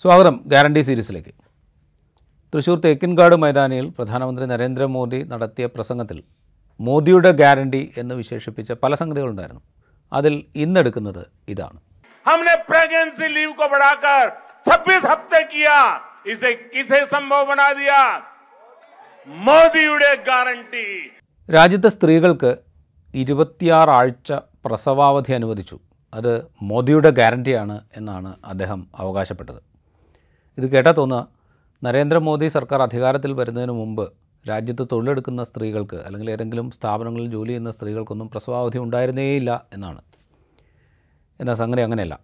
സ്വാഗതം ഗ്യാരണ്ടി സീരീസിലേക്ക് തൃശൂർ തേക്കിൻകാട് മൈതാനിയിൽ പ്രധാനമന്ത്രി നരേന്ദ്രമോദി നടത്തിയ പ്രസംഗത്തിൽ മോദിയുടെ ഗ്യാരണ്ടി എന്ന് വിശേഷിപ്പിച്ച പല സംഗതികളുണ്ടായിരുന്നു അതിൽ ഇന്നെടുക്കുന്നത് ഇതാണ് हमने प्रेगनेंसी लीव को बढ़ाकर 26 हफ्ते किया इसे किसे संभव बना दिया മോദിയുടെ ഗ്യാരണ്ടി രാജ്യത്തെ സ്ത്രീകൾക്ക് ഇരുപത്തിയാറ് ആഴ്ച പ്രസവാവധി അനുവദിച്ചു അത് മോദിയുടെ ഗ്യാരണ്ടിയാണ് എന്നാണ് അദ്ദേഹം അവകാശപ്പെട്ടത് ഇത് കേട്ടാൽ തോന്നുക നരേന്ദ്രമോദി സർക്കാർ അധികാരത്തിൽ വരുന്നതിന് മുമ്പ് രാജ്യത്ത് തൊഴിലെടുക്കുന്ന സ്ത്രീകൾക്ക് അല്ലെങ്കിൽ ഏതെങ്കിലും സ്ഥാപനങ്ങളിൽ ജോലി ചെയ്യുന്ന സ്ത്രീകൾക്കൊന്നും പ്രസവാവധി ഉണ്ടായിരുന്നേയില്ല എന്നാണ്. എന്നാൽ സംഗതി അങ്ങനെയല്ല.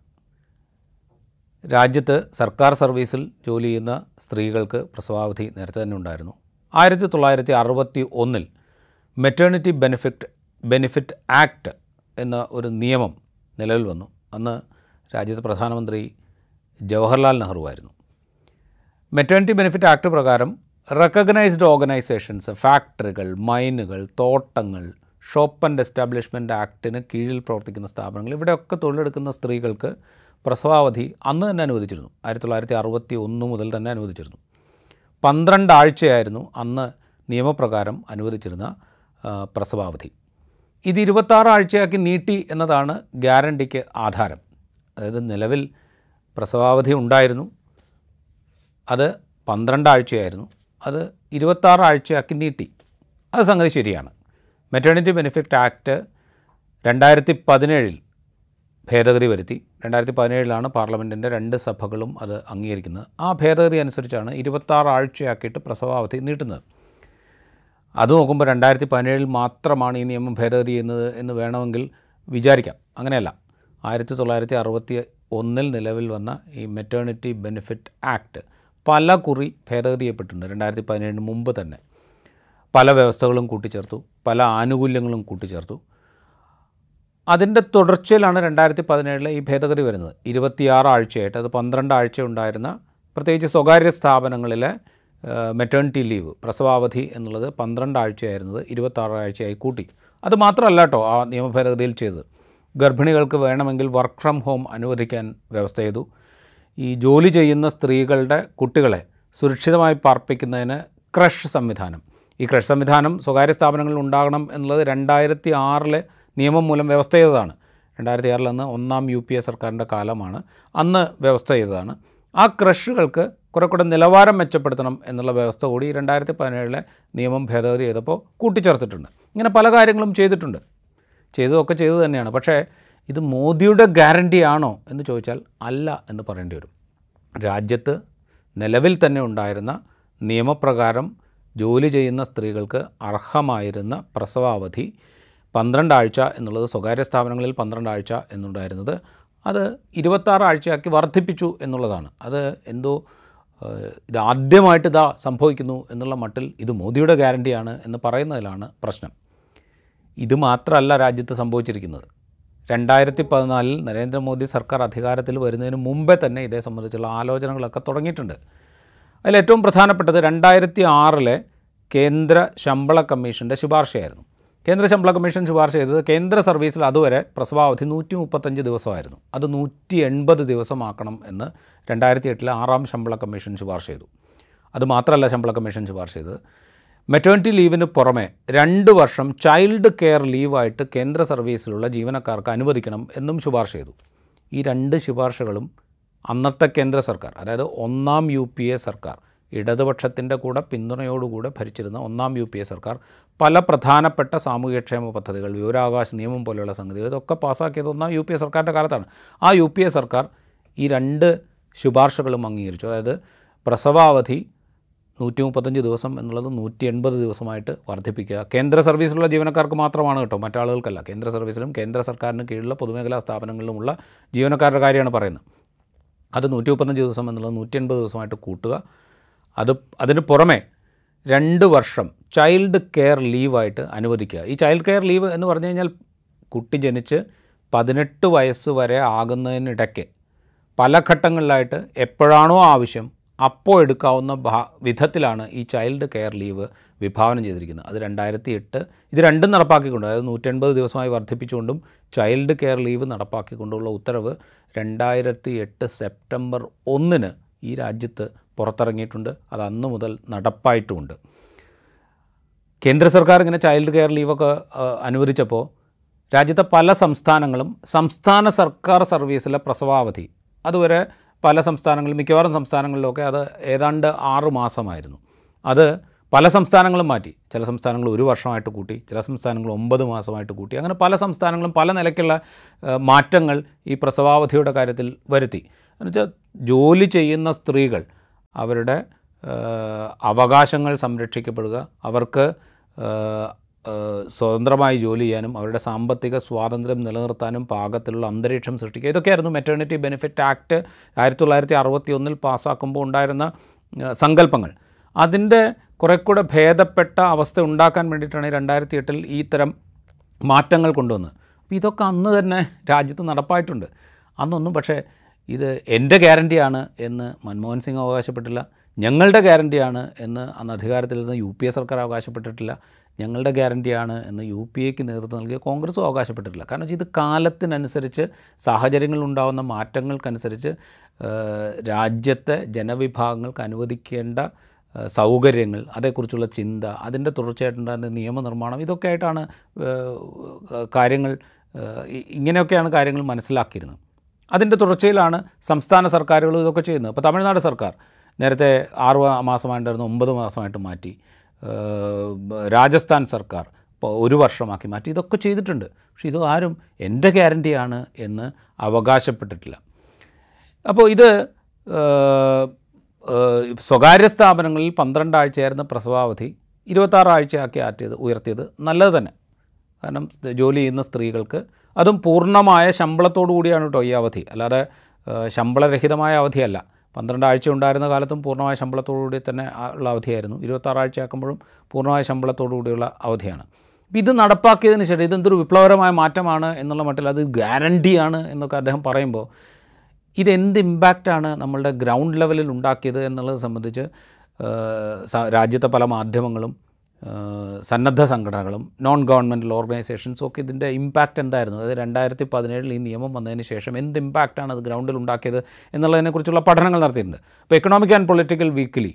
രാജ്യത്ത് സർക്കാർ സർവീസിൽ ജോലി ചെയ്യുന്ന സ്ത്രീകൾക്ക് പ്രസവാവധി നേരത്തെ തന്നെ ഉണ്ടായിരുന്നു. ആയിരത്തി തൊള്ളായിരത്തി അറുപത്തി ഒന്നിൽ മെറ്റേണിറ്റി ബെനിഫിറ്റ് ബെനിഫിറ്റ് ആക്ട് എന്ന ഒരു നിയമം നിലവിൽ വന്നു. അന്ന് രാജ്യത്തെ പ്രധാനമന്ത്രി ജവഹർലാൽ നെഹ്റു ആയിരുന്നു മെറ്റേണിറ്റി ബെനിഫിറ്റ് ആക്ട് പ്രകാരം റെക്കഗ്നൈസ്ഡ് ഓർഗനൈസേഷൻസ് ഫാക്ടറികൾ മൈനുകൾ തോട്ടങ്ങൾ ഷോപ്പ് ആൻഡ് എസ്റ്റാബ്ലിഷ്മെന്റ് ആക്ടിന് കീഴിൽ പ്രവർത്തിക്കുന്ന സ്ഥാപനങ്ങൾ ഇവിടെയൊക്കെ തൊഴിലെടുക്കുന്ന സ്ത്രീകൾക്ക് പ്രസവാവധി അന്ന് തന്നെ അനുവദിച്ചിരുന്നു. ആയിരത്തി തൊള്ളായിരത്തി അറുപത്തി ഒന്ന് മുതൽ തന്നെ അനുവദിച്ചിരുന്നു. പന്ത്രണ്ട് ആഴ്ചയായിരുന്നു അന്ന് നിയമപ്രകാരം അനുവദിച്ചിരുന്ന പ്രസവാവധി. ഇത് ഇരുപത്താറ് ആഴ്ചയാക്കി നീട്ടി എന്നതാണ് ഗ്യാരണ്ടിക്ക് ആധാരം. അതായത് നിലവിൽ പ്രസവാവധി ഉണ്ടായിരുന്നു. അത് പന്ത്രണ്ടാഴ്ചയായിരുന്നു. അത് ഇരുപത്താറാഴ്ചയാക്കി നീട്ടി. അത് സംഗതി ശരിയാണ്. മെറ്റേണിറ്റി ബെനിഫിറ്റ് ആക്ട് രണ്ടായിരത്തി പതിനേഴിൽ ഭേദഗതി വരുത്തി. രണ്ടായിരത്തി പതിനേഴിലാണ് പാർലമെന്റിന്റെ രണ്ട് സഭകളും അത് അംഗീകരിക്കുന്നത്. ആ ഭേദഗതി അനുസരിച്ചാണ് ഇരുപത്താറ് ആഴ്ചയാക്കിയിട്ട് പ്രസവാവധി നീട്ടുന്നത്. അത് നോക്കുമ്പോൾ രണ്ടായിരത്തി പതിനേഴിൽ മാത്രമാണ് ഈ നിയമം ഭേദഗതി ചെയ്യുന്നത് എന്ന് വേണമെങ്കിൽ വിചാരിക്കാം. അങ്ങനെയല്ല. ആയിരത്തി തൊള്ളായിരത്തി അറുപത്തി ഒന്നിൽ നിലവിൽ വന്ന ഈ മെറ്റേണിറ്റി ബെനിഫിറ്റ് ആക്ട് പല കുറി ഭേദഗതി ചെയ്യപ്പെട്ടിട്ടുണ്ട് രണ്ടായിരത്തി പതിനേഴിന് മുമ്പ് തന്നെ. പല വ്യവസ്ഥകളും കൂട്ടിച്ചേർത്തു. പല ആനുകൂല്യങ്ങളും കൂട്ടിച്ചേർത്തു. അതിന്റെ തുടർച്ചയിലാണ് രണ്ടായിരത്തി പതിനേഴിലെ ഈ ഭേദഗതി വരുന്നത്. ഇരുപത്തിയാറ് ആഴ്ചയായിട്ട്. അത് പന്ത്രണ്ട് ആഴ്ച ഉണ്ടായിരുന്ന പ്രത്യേകിച്ച് സ്വകാര്യ സ്ഥാപനങ്ങളിലെ മെറ്റേണിറ്റി ലീവ് പ്രസവാവധി എന്നുള്ളത് പന്ത്രണ്ട് ആഴ്ചയായിരുന്നത് ഇരുപത്താറ് ആഴ്ചയായി കൂട്ടി. അത് മാത്രമല്ല കേട്ടോ ആ നിയമഭേദഗതിയിൽ ചെയ്തത്. ഗർഭിണികൾക്ക് വേണമെങ്കിൽ വർക്ക് ഫ്രം ഹോം അനുവദിക്കാൻ വ്യവസ്ഥ ചെയ്തു. ഈ ജോലി ചെയ്യുന്ന സ്ത്രീകളുടെ കുട്ടികളെ സുരക്ഷിതമായി പാർപ്പിക്കുന്നതിന് ക്രഷ് സംവിധാനം. ഈ ക്രഷ് സംവിധാനം സ്വകാര്യ സ്ഥാപനങ്ങളിൽ ഉണ്ടാകണം എന്നുള്ളത് രണ്ടായിരത്തി ആറിലെ നിയമം മൂലം വ്യവസ്ഥ ചെയ്തതാണ്. രണ്ടായിരത്തി ആറിൽ അന്ന് ഒന്നാം യു പി എ സർക്കാരിന്റെ കാലമാണ് അന്ന് വ്യവസ്ഥ ചെയ്തതാണ്. ആ ക്രഷുകൾക്ക് കുറെ കൂടെ നിലവാരം മെച്ചപ്പെടുത്തണം എന്നുള്ള വ്യവസ്ഥ കൂടി രണ്ടായിരത്തി പതിനേഴിലെ നിയമം ഭേദഗതി ചെയ്തപ്പോൾ കൂട്ടിച്ചേർത്തിട്ടുണ്ട്. ഇങ്ങനെ പല കാര്യങ്ങളും ചെയ്തിട്ടുണ്ട്. ചെയ്തതൊക്കെ ചെയ്തു തന്നെയാണ്. പക്ഷേ ഇത് മോദിയുടെ ഗ്യാരണ്ടി ആണോ എന്ന് ചോദിച്ചാൽ അല്ല എന്ന് പറയേണ്ടി വരും. രാജ്യത്ത് നിലവിൽ തന്നെ ഉണ്ടായിരുന്ന നിയമപ്രകാരം ജോലി ചെയ്യുന്ന സ്ത്രീകൾക്ക് അർഹമായിരുന്ന പ്രസവാവധി പന്ത്രണ്ടാഴ്ച എന്നുള്ളത് സ്വകാര്യ സ്ഥാപനങ്ങളിൽ പന്ത്രണ്ടാഴ്ച എന്നുണ്ടായിരുന്നത് അത് ഇരുപത്താറ് ആഴ്ചയാക്കി വർദ്ധിപ്പിച്ചു എന്നുള്ളതാണ്. അത് എന്തോ ഇത് ആദ്യമായിട്ട് ഇതാ സംഭവിക്കുന്നു എന്നുള്ള മട്ടിൽ ഇത് മോദിയുടെ ഗ്യാരണ്ടിയാണ് എന്ന് പറയുന്നതിലാണ് പ്രശ്നം. ഇത് മാത്രമല്ല രാജ്യത്ത് സംഭവിച്ചിരിക്കുന്നത്. രണ്ടായിരത്തി പതിനാലിൽ നരേന്ദ്രമോദി സർക്കാർ അധികാരത്തിൽ വരുന്നതിന് മുമ്പേ തന്നെ ഇതേ സംബന്ധിച്ചുള്ള ആലോചനകളൊക്കെ തുടങ്ങിയിട്ടുണ്ട്. അതിലേറ്റവും പ്രധാനപ്പെട്ടത് രണ്ടായിരത്തി ആറിലെ കേന്ദ്ര ശമ്പള കമ്മീഷന്റെ ശുപാർശയായിരുന്നു. കേന്ദ്ര ശമ്പള കമ്മീഷൻ ശുപാർശ ചെയ്തത് കേന്ദ്ര സർവീസിൽ അതുവരെ പ്രസവാവധി നൂറ്റി മുപ്പത്തഞ്ച് ദിവസമായിരുന്നു. അത് നൂറ്റി എൺപത് ദിവസമാക്കണം എന്ന് രണ്ടായിരത്തി എട്ടിലെ ആറാം ശമ്പള കമ്മീഷൻ ശുപാർശ ചെയ്തു. അത് മാത്രമല്ല ശമ്പള കമ്മീഷൻ ശുപാർശ ചെയ്തത്. മെറ്റേണിറ്റി ലീവിന് പുറമെ രണ്ട് വർഷം ചൈൽഡ് കെയർ ലീവായിട്ട് കേന്ദ്ര സർവീസിലുള്ള ജീവനക്കാർക്ക് അനുവദിക്കണം എന്നും ശുപാർശ ചെയ്തു. ഈ രണ്ട് ശുപാർശകളും അന്നത്തെ കേന്ദ്ര സർക്കാർ അതായത് ഒന്നാം യു പി എ സർക്കാർ ഇടതുപക്ഷത്തിന്റെ കൂടെ പിന്തുണയോടുകൂടെ ഭരിച്ചിരുന്ന ഒന്നാം യു പി എ സർക്കാർ പല പ്രധാനപ്പെട്ട സാമൂഹ്യക്ഷേമ പദ്ധതികൾ വിവരാവകാശ നിയമം പോലെയുള്ള സംഗതികൾ ഇതൊക്കെ പാസ്സാക്കിയത് ഒന്നാം യു പി എ സർക്കാരിന്റെ കാലത്താണ്. ആ യു പി എ സർക്കാർ ഈ രണ്ട് ശുപാർശകളും അംഗീകരിച്ചു. അതായത് പ്രസവാവധി നൂറ്റി മുപ്പത്തഞ്ച് ദിവസം എന്നുള്ളത് നൂറ്റി എൺപത് ദിവസമായിട്ട് വർദ്ധിപ്പിക്കുക. കേന്ദ്ര സർവീസിലുള്ള ജീവനക്കാർക്ക് മാത്രമാണ് കേട്ടോ മറ്റാളുകൾക്കല്ല. കേന്ദ്ര സർവീസിലും കേന്ദ്ര സർക്കാരിന് കീഴിലുള്ള പൊതുമേഖലാ സ്ഥാപനങ്ങളിലുമുള്ള ജീവനക്കാരുടെ കാര്യമാണ് പറയുന്നത്. അത് നൂറ്റി മുപ്പത്തഞ്ച് ദിവസം എന്നുള്ളത് നൂറ്റി എൺപത് ദിവസമായിട്ട് കൂട്ടുക. അത് അതിന് പുറമെ രണ്ട് വർഷം ചൈൽഡ് കെയർ ലീവായിട്ട് അനുവദിക്കുക. ഈ ചൈൽഡ് കെയർ ലീവ് എന്ന് പറഞ്ഞു കഴിഞ്ഞാൽ കുട്ടി ജനിച്ച് പതിനെട്ട് വയസ്സ് വരെ ആകുന്നതിനിടയ്ക്ക് പല ഘട്ടങ്ങളിലായിട്ട് എപ്പോഴാണോ ആവശ്യം അപ്പോൾ എടുക്കാവുന്ന വിധത്തിലാണ് ഈ ചൈൽഡ് കെയർ ലീവ് വിഭാവനം ചെയ്തിരിക്കുന്നത്. അത് രണ്ടായിരത്തി എട്ട് ഇത് രണ്ടും നടപ്പാക്കിക്കൊണ്ട് അതായത് നൂറ്റൻപത് ദിവസമായി വർദ്ധിപ്പിച്ചുകൊണ്ടും ചൈൽഡ് കെയർ ലീവ് നടപ്പാക്കിക്കൊണ്ടുള്ള ഉത്തരവ് രണ്ടായിരത്തി എട്ട് സെപ്റ്റംബർ ഒന്നിന് ഈ രാജ്യത്ത് പുറത്തിറങ്ങിയിട്ടുണ്ട്. അത് അന്ന് മുതൽ നടപ്പായിട്ടുമുണ്ട് കേന്ദ്ര സർക്കാർ ഇങ്ങനെ ചൈൽഡ് കെയർ ലീവൊക്കെ അനുവദിച്ചപ്പോൾ രാജ്യത്തെ പല സംസ്ഥാനങ്ങളും സംസ്ഥാന സർക്കാർ സർവീസിലെ പ്രസവാവധി അതുവരെ പല സംസ്ഥാനങ്ങളിലും മിക്കവാറും സംസ്ഥാനങ്ങളിലൊക്കെ അത് ഏതാണ്ട് ആറ് മാസമായിരുന്നു. അത് പല സംസ്ഥാനങ്ങളും മാറ്റി. ചില സംസ്ഥാനങ്ങൾ ഒരു വർഷമായിട്ട് കൂട്ടി ചില സംസ്ഥാനങ്ങൾ ഒമ്പത് മാസമായിട്ട് കൂട്ടി. അങ്ങനെ പല സംസ്ഥാനങ്ങളും പല നിലയ്ക്കുള്ള മാറ്റങ്ങൾ ഈ പ്രസവാവധിയുടെ കാര്യത്തിൽ വരുത്തി. എന്നുവെച്ചാൽ ജോലി ചെയ്യുന്ന സ്ത്രീകൾ അവരുടെ അവകാശങ്ങൾ സംരക്ഷിക്കപ്പെടുക അവർക്ക് സ്വതന്ത്രമായി ജോലി ചെയ്യാനും അവരുടെ സാമ്പത്തിക സ്വാതന്ത്ര്യം നിലനിർത്താനും പാകത്തിലുള്ള അന്തരീക്ഷം സൃഷ്ടിക്കുക. ഇതൊക്കെയായിരുന്നു മെറ്റേണിറ്റി ബെനിഫിറ്റ് ആക്ട് ആയിരത്തി തൊള്ളായിരത്തി അറുപത്തി ഒന്നിൽ പാസ്സാക്കുമ്പോൾ ഉണ്ടായിരുന്ന സങ്കല്പങ്ങൾ. അതിന്റെ കുറേ കൂടെ ഭേദപ്പെട്ട അവസ്ഥ ഉണ്ടാക്കാൻ വേണ്ടിയിട്ടാണ് രണ്ടായിരത്തി എട്ടിൽ ഈ തരം മാറ്റങ്ങൾ കൊണ്ടുവന്നത്. അപ്പോൾ ഇതൊക്കെ അന്ന് തന്നെ രാജ്യത്ത് നടപ്പായിട്ടുണ്ട്. അന്നൊന്നും പക്ഷേ ഇത് എന്റെ ഗ്യാരണ്ടിയാണ് എന്ന് മൻമോഹൻ സിംഗ് അവകാശപ്പെട്ടില്ല. ഞങ്ങളുടെ ഗ്യാരണ്ടിയാണ് എന്ന് അന്ന് അധികാരത്തിൽ നിന്ന് യു പി എ സർക്കാർ അവകാശപ്പെട്ടിട്ടില്ല. ഞങ്ങളുടെ ഗ്യാരണ്ടിയാണ് എന്ന് യു പി എക്ക് നേതൃത്വം നൽകിയ കോൺഗ്രസും അവകാശപ്പെട്ടിട്ടില്ല. കാരണം വെച്ചാൽ ഇത് കാലത്തിനനുസരിച്ച് സാഹചര്യങ്ങളിലുണ്ടാകുന്ന മാറ്റങ്ങൾക്കനുസരിച്ച് രാജ്യത്തെ ജനവിഭാഗങ്ങൾക്ക് അനുവദിക്കേണ്ട സൗകര്യങ്ങൾ അതേക്കുറിച്ചുള്ള ചിന്ത അതിന്റെ തുടർച്ചയായിട്ടുണ്ടാകുന്ന നിയമനിർമ്മാണം ഇതൊക്കെ ആയിട്ടാണ് കാര്യങ്ങൾ ഇങ്ങനെയൊക്കെയാണ് കാര്യങ്ങൾ മനസ്സിലാക്കിയിരുന്നത്. അതിന്റെ തുടർച്ചയിലാണ് സംസ്ഥാന സർക്കാരുകൾ ഇതൊക്കെ ചെയ്യുന്നത്. ഇപ്പോൾ തമിഴ്നാട് സർക്കാർ നേരത്തെ ആറ് മാസമായിട്ടുണ്ടായിരുന്നു ഒമ്പത് മാസമായിട്ട് മാറ്റി. രാജസ്ഥാൻ സർക്കാർ ഒരു വർഷമാക്കി മാറ്റി. ഇതൊക്കെ ചെയ്തിട്ടുണ്ട്. പക്ഷേ ഇത് ആരും എന്റെ ഗ്യാരന്റിയാണ് എന്ന് അവകാശപ്പെട്ടിട്ടില്ല. അപ്പോൾ ഇത് സ്വകാര്യ സ്ഥാപനങ്ങളിൽ പന്ത്രണ്ടാഴ്ചയായിരുന്ന പ്രസവാവധി. ഇരുപത്താറാഴ്ചയാക്കി ആറ്റിയത് ഉയർത്തിയത് നല്ലത് തന്നെ. കാരണം ജോലി ചെയ്യുന്ന സ്ത്രീകൾക്ക് അതും പൂർണമായ ശമ്പളത്തോടു കൂടിയാണ് കേട്ടോ ഈ അവധി. അല്ലാതെ ശമ്പളരഹിതമായ അവധിയല്ല. പന്ത്രണ്ട് ആഴ്ച ഉണ്ടായിരുന്ന കാലത്തും പൂർണമായ ശമ്പളത്തോടു കൂടി തന്നെ ഉള്ള അവധിയായിരുന്നു. ഇരുപത്താറാഴ്ച ആക്കുമ്പോഴും പൂർണമായ ശമ്പളത്തോടു കൂടിയുള്ള അവധിയാണ്. അപ്പോൾ ഇത് നടപ്പാക്കിയതിന് ശേഷം ഇതെന്തൊരു വിപ്ലവകരമായ മാറ്റമാണ് എന്നുള്ള മട്ടിൽ അത് ഗ്യാരണ്ടിയാണ് എന്നൊക്കെ അദ്ദേഹം പറയുമ്പോൾ ഇതെന്ത് ഇമ്പാക്റ്റാണ് നമ്മളുടെ ഗ്രൗണ്ട് ലെവലിൽ ഉണ്ടാക്കിയത് എന്നുള്ളത് സംബന്ധിച്ച് രാജ്യത്തെ പല മാധ്യമങ്ങളും സന്നദ്ധ സംഘടനകളും നോൺ ഗവൺമെന്റൽ ഓർഗനൈസേഷൻസും ഒക്കെ ഇതിന്റെ ഇമ്പാക്റ്റ് എന്തായിരുന്നു? അതായത് രണ്ടായിരത്തി പതിനേഴിൽ ഈ നിയമം വന്നതിന് ശേഷം എന്ത് ഇമ്പാക്റ്റാണ് അത് ഗ്രൗണ്ടിൽ ഉണ്ടാക്കിയത് എന്നുള്ളതിനെക്കുറിച്ചുള്ള പഠനങ്ങൾ നടത്തിയിട്ടുണ്ട്. അപ്പോൾ എക്കണോമിക് ആൻഡ് പൊളിറ്റിക്കൽ വീക്കിലി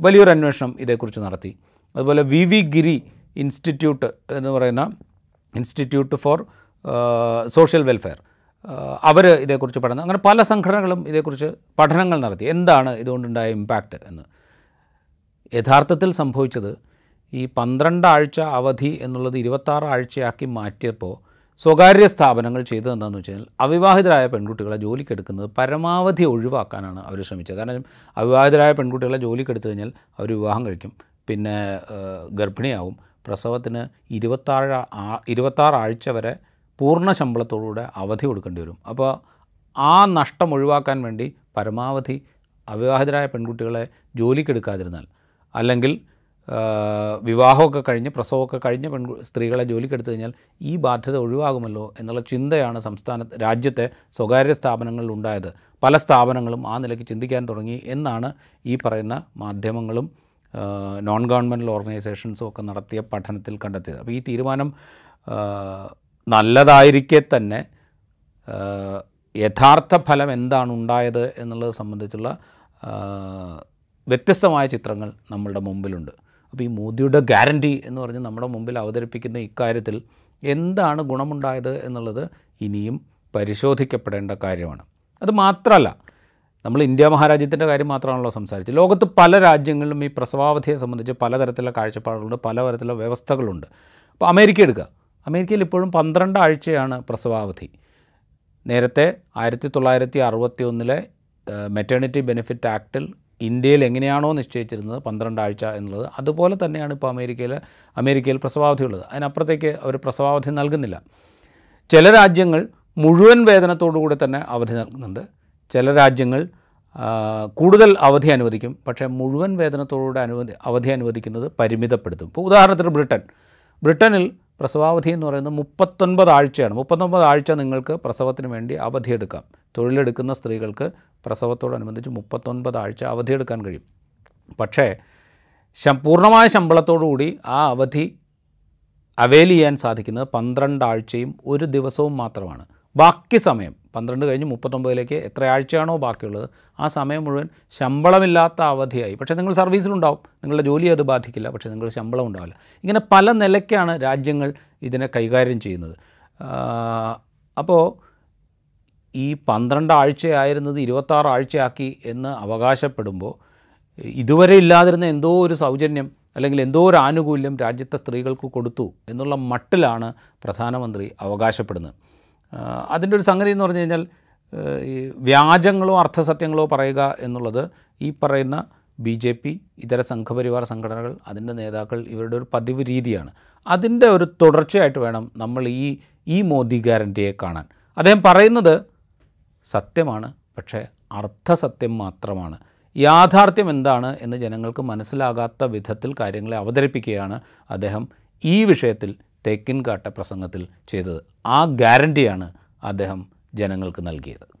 വലിയൊരു അന്വേഷണം ഇതേക്കുറിച്ച് നടത്തി. അതുപോലെ വി വി ഗിരി ഇൻസ്റ്റിറ്റ്യൂട്ട് എന്ന് പറയുന്ന ഇൻസ്റ്റിറ്റ്യൂട്ട് ഫോർ സോഷ്യൽ വെൽഫെയർ അവർ ഇതേക്കുറിച്ച് പഠനം അങ്ങനെ പല സംഘടനകളും ഇതേക്കുറിച്ച് പഠനങ്ങൾ നടത്തി. എന്താണ് ഇതുകൊണ്ടുണ്ടായ ഇമ്പാക്റ്റ് എന്ന്? യഥാർത്ഥത്തിൽ സംഭവിച്ചത് ഈ പന്ത്രണ്ട് ആഴ്ച അവധി എന്നുള്ളത് ഇരുപത്താറ് ആഴ്ചയാക്കി മാറ്റിയപ്പോൾ സ്വകാര്യ സ്ഥാപനങ്ങൾ ചെയ്തത് എന്താണെന്ന് വെച്ച് കഴിഞ്ഞാൽ അവിവാഹിതരായ പെൺകുട്ടികളെ ജോലിക്കെടുക്കുന്നത് പരമാവധി ഒഴിവാക്കാനാണ് അവർ ശ്രമിച്ചത്. കാരണം അവിവാഹിതരായ പെൺകുട്ടികളെ ജോലിക്കെടുത്തു കഴിഞ്ഞാൽ അവർ വിവാഹം കഴിക്കും. പിന്നെ ഗർഭിണിയാവും. പ്രസവത്തിന് ഇരുപത്താഴ് ഇരുപത്താറ് ആഴ്ച വരെ പൂർണ ശമ്പളത്തോടുകൂടെ അവധി കൊടുക്കേണ്ടി വരും. അപ്പോൾ ആ നഷ്ടം ഒഴിവാക്കാൻ വേണ്ടി പരമാവധി അവിവാഹിതരായ പെൺകുട്ടികളെ ജോലിക്കെടുക്കാതിരുന്നാൽ അല്ലെങ്കിൽ വിവാഹമൊക്കെ കഴിഞ്ഞ് പ്രസവമൊക്കെ കഴിഞ്ഞ് പെൺ സ്ത്രീകളെ ജോലിക്കെടുത്തു കഴിഞ്ഞാൽ ഈ ബാധ്യത ഒഴിവാകുമല്ലോ എന്നുള്ള ചിന്തയാണ് സംസ്ഥാന രാജ്യത്തെ സ്വകാര്യ സ്ഥാപനങ്ങളിൽ ഉണ്ടായത്. പല സ്ഥാപനങ്ങളും ആ നിലയ്ക്ക് ചിന്തിക്കാൻ തുടങ്ങി എന്നാണ് ഈ പറയുന്ന മാധ്യമങ്ങളും നോൺ ഗവൺമെന്റൽ ഓർഗനൈസേഷൻസും ഒക്കെ നടത്തിയ പഠനത്തിൽ കണ്ടെത്തിയത്. അപ്പോൾ ഈ തീരുമാനം നല്ലതായിരിക്കെ തന്നെ യഥാർത്ഥ ഫലം എന്താണ് ഉണ്ടായത് എന്നുള്ളത് സംബന്ധിച്ചുള്ള വ്യത്യസ്തമായ ചിത്രങ്ങൾ നമ്മളുടെ മുമ്പിലുണ്ട്. അപ്പോൾ ഈ മോദിയുടെ ഗ്യാരണ്ടി എന്ന് പറഞ്ഞ് നമ്മുടെ മുമ്പിൽ അവതരിപ്പിക്കുന്ന ഇക്കാര്യത്തിൽ എന്താണ് ഗുണമുണ്ടായത് എന്നുള്ളത് ഇനിയും പരിശോധിക്കപ്പെടേണ്ട കാര്യമാണ്. അത് മാത്രമല്ല നമ്മൾ ഇന്ത്യ മഹാരാജ്യത്തിന്റെ കാര്യം മാത്രമാണല്ലോ സംസാരിച്ചത്. ലോകത്ത് പല രാജ്യങ്ങളിലും ഈ പ്രസവാവധിയെ സംബന്ധിച്ച് പലതരത്തിലുള്ള കാഴ്ചപ്പാടുകളുണ്ട് പലതരത്തിലുള്ള വ്യവസ്ഥകളുണ്ട്. അപ്പോൾ അമേരിക്ക എടുക്കുക. അമേരിക്കയിൽ ഇപ്പോഴും പന്ത്രണ്ട് ആഴ്ചയാണ് പ്രസവാവധി. നേരത്തെ ആയിരത്തി തൊള്ളായിരത്തി അറുപത്തി ഒന്നിലെ മെറ്റേണിറ്റി ബെനിഫിറ്റ് ആക്ടിൽ ഇന്ത്യയിൽ എങ്ങനെയാണോ നിശ്ചയിച്ചിരുന്നത് പന്ത്രണ്ടാഴ്ച എന്നുള്ളത് അതുപോലെ തന്നെയാണ് ഇപ്പോൾ അമേരിക്കയിൽ അമേരിക്കയിൽ പ്രസവാവധി ഉള്ളത് അതിനപ്പുറത്തേക്ക് അവർ പ്രസവാവധി നൽകുന്നില്ല. ചില രാജ്യങ്ങൾ മുഴുവൻ വേതനത്തോടുകൂടി തന്നെ അവധി നൽകുന്നുണ്ട്. ചില രാജ്യങ്ങൾ കൂടുതൽ അവധി അനുവദിക്കും. പക്ഷേ മുഴുവൻ വേതനത്തോടുകൂടി അനുവദി അവധി അനുവദിക്കുന്നത് പരിമിതപ്പെടുത്തും. ഇപ്പോൾ ഉദാഹരണത്തിന് ബ്രിട്ടൻ. ബ്രിട്ടനിൽ പ്രസവാവധി എന്ന് പറയുന്നത് മുപ്പത്തൊൻപത് ആഴ്ചയാണ്. മുപ്പത്തൊൻപത് ആഴ്ച നിങ്ങൾക്ക് പ്രസവത്തിന് വേണ്ടി അവധിയെടുക്കാം. തൊഴിലെടുക്കുന്ന സ്ത്രീകൾക്ക് പ്രസവത്തോടനുബന്ധിച്ച് മുപ്പത്തൊൻപത് ആഴ്ച അവധിയെടുക്കാൻ കഴിയും. പക്ഷേ പൂർണമായ ശമ്പളത്തോടുകൂടി ആ അവധി അവേൽ ചെയ്യാൻ സാധിക്കുന്നത് പന്ത്രണ്ട് ആഴ്ചയും ഒരു ദിവസവും മാത്രമാണ്. ബാക്കി സമയം പന്ത്രണ്ട് കഴിഞ്ഞ് മുപ്പത്തൊമ്പതിലേക്ക് എത്ര ആഴ്ചയാണോ ബാക്കിയുള്ളത് ആ സമയം മുഴുവൻ ശമ്പളമില്ലാത്ത അവധിയായി. പക്ഷേ നിങ്ങൾ സർവീസിലുണ്ടാവും നിങ്ങളുടെ ജോലി അത് ബാധിക്കില്ല പക്ഷേ നിങ്ങൾ ശമ്പളം ഉണ്ടാവില്ല. ഇങ്ങനെ പല നിലയ്ക്കാണ് രാജ്യങ്ങൾ ഇതിനെ കൈകാര്യം ചെയ്യുന്നത്. അപ്പോൾ ഈ പന്ത്രണ്ട് ആഴ്ചയായിരുന്നത് ഇരുപത്താറ് ആഴ്ചയാക്കി എന്ന് അവകാശപ്പെടുമ്പോൾ ഇതുവരെ ഇല്ലാതിരുന്ന എന്തോ ഒരു സൗജന്യം അല്ലെങ്കിൽ എന്തോ ഒരു ആനുകൂല്യം രാജ്യത്തെ സ്ത്രീകൾക്ക് കൊടുത്തു എന്നുള്ള മട്ടിലാണ് പ്രധാനമന്ത്രി അവകാശപ്പെടുന്നത്. അതിന്റെ ഒരു സംഗതി എന്ന് പറഞ്ഞു കഴിഞ്ഞാൽ ഈ വ്യാജങ്ങളോ അർത്ഥസത്യങ്ങളോ പറയുക എന്നുള്ളത് ഈ പറയുന്ന ബി ജെ പി ഇതര സംഘപരിവാർ സംഘടനകൾ അതിന്റെ നേതാക്കൾ ഇവരുടെ ഒരു പതിവ് രീതിയാണ്. അതിന്റെ ഒരു തുടർച്ചയായിട്ട് വേണം നമ്മൾ ഈ ഈ മോദി ഗ്യാരന്റിയെ കാണാൻ. അദ്ദേഹം പറയുന്നത് സത്യമാണ് പക്ഷേ അർത്ഥസത്യം മാത്രമാണ്. യാഥാർത്ഥ്യം എന്താണ് എന്ന് ജനങ്ങൾക്ക് മനസ്സിലാകാത്ത വിധത്തിൽ കാര്യങ്ങളെ അവതരിപ്പിക്കുകയാണ് അദ്ദേഹം ഈ വിഷയത്തിൽ തേക്കിൻകാട്ട പ്രസംഗത്തിൽ ചെയ്തത്. ആ ഗ്യാരണ്ടിയാണ് അദ്ദേഹം ജനങ്ങൾക്ക് നൽകിയത്.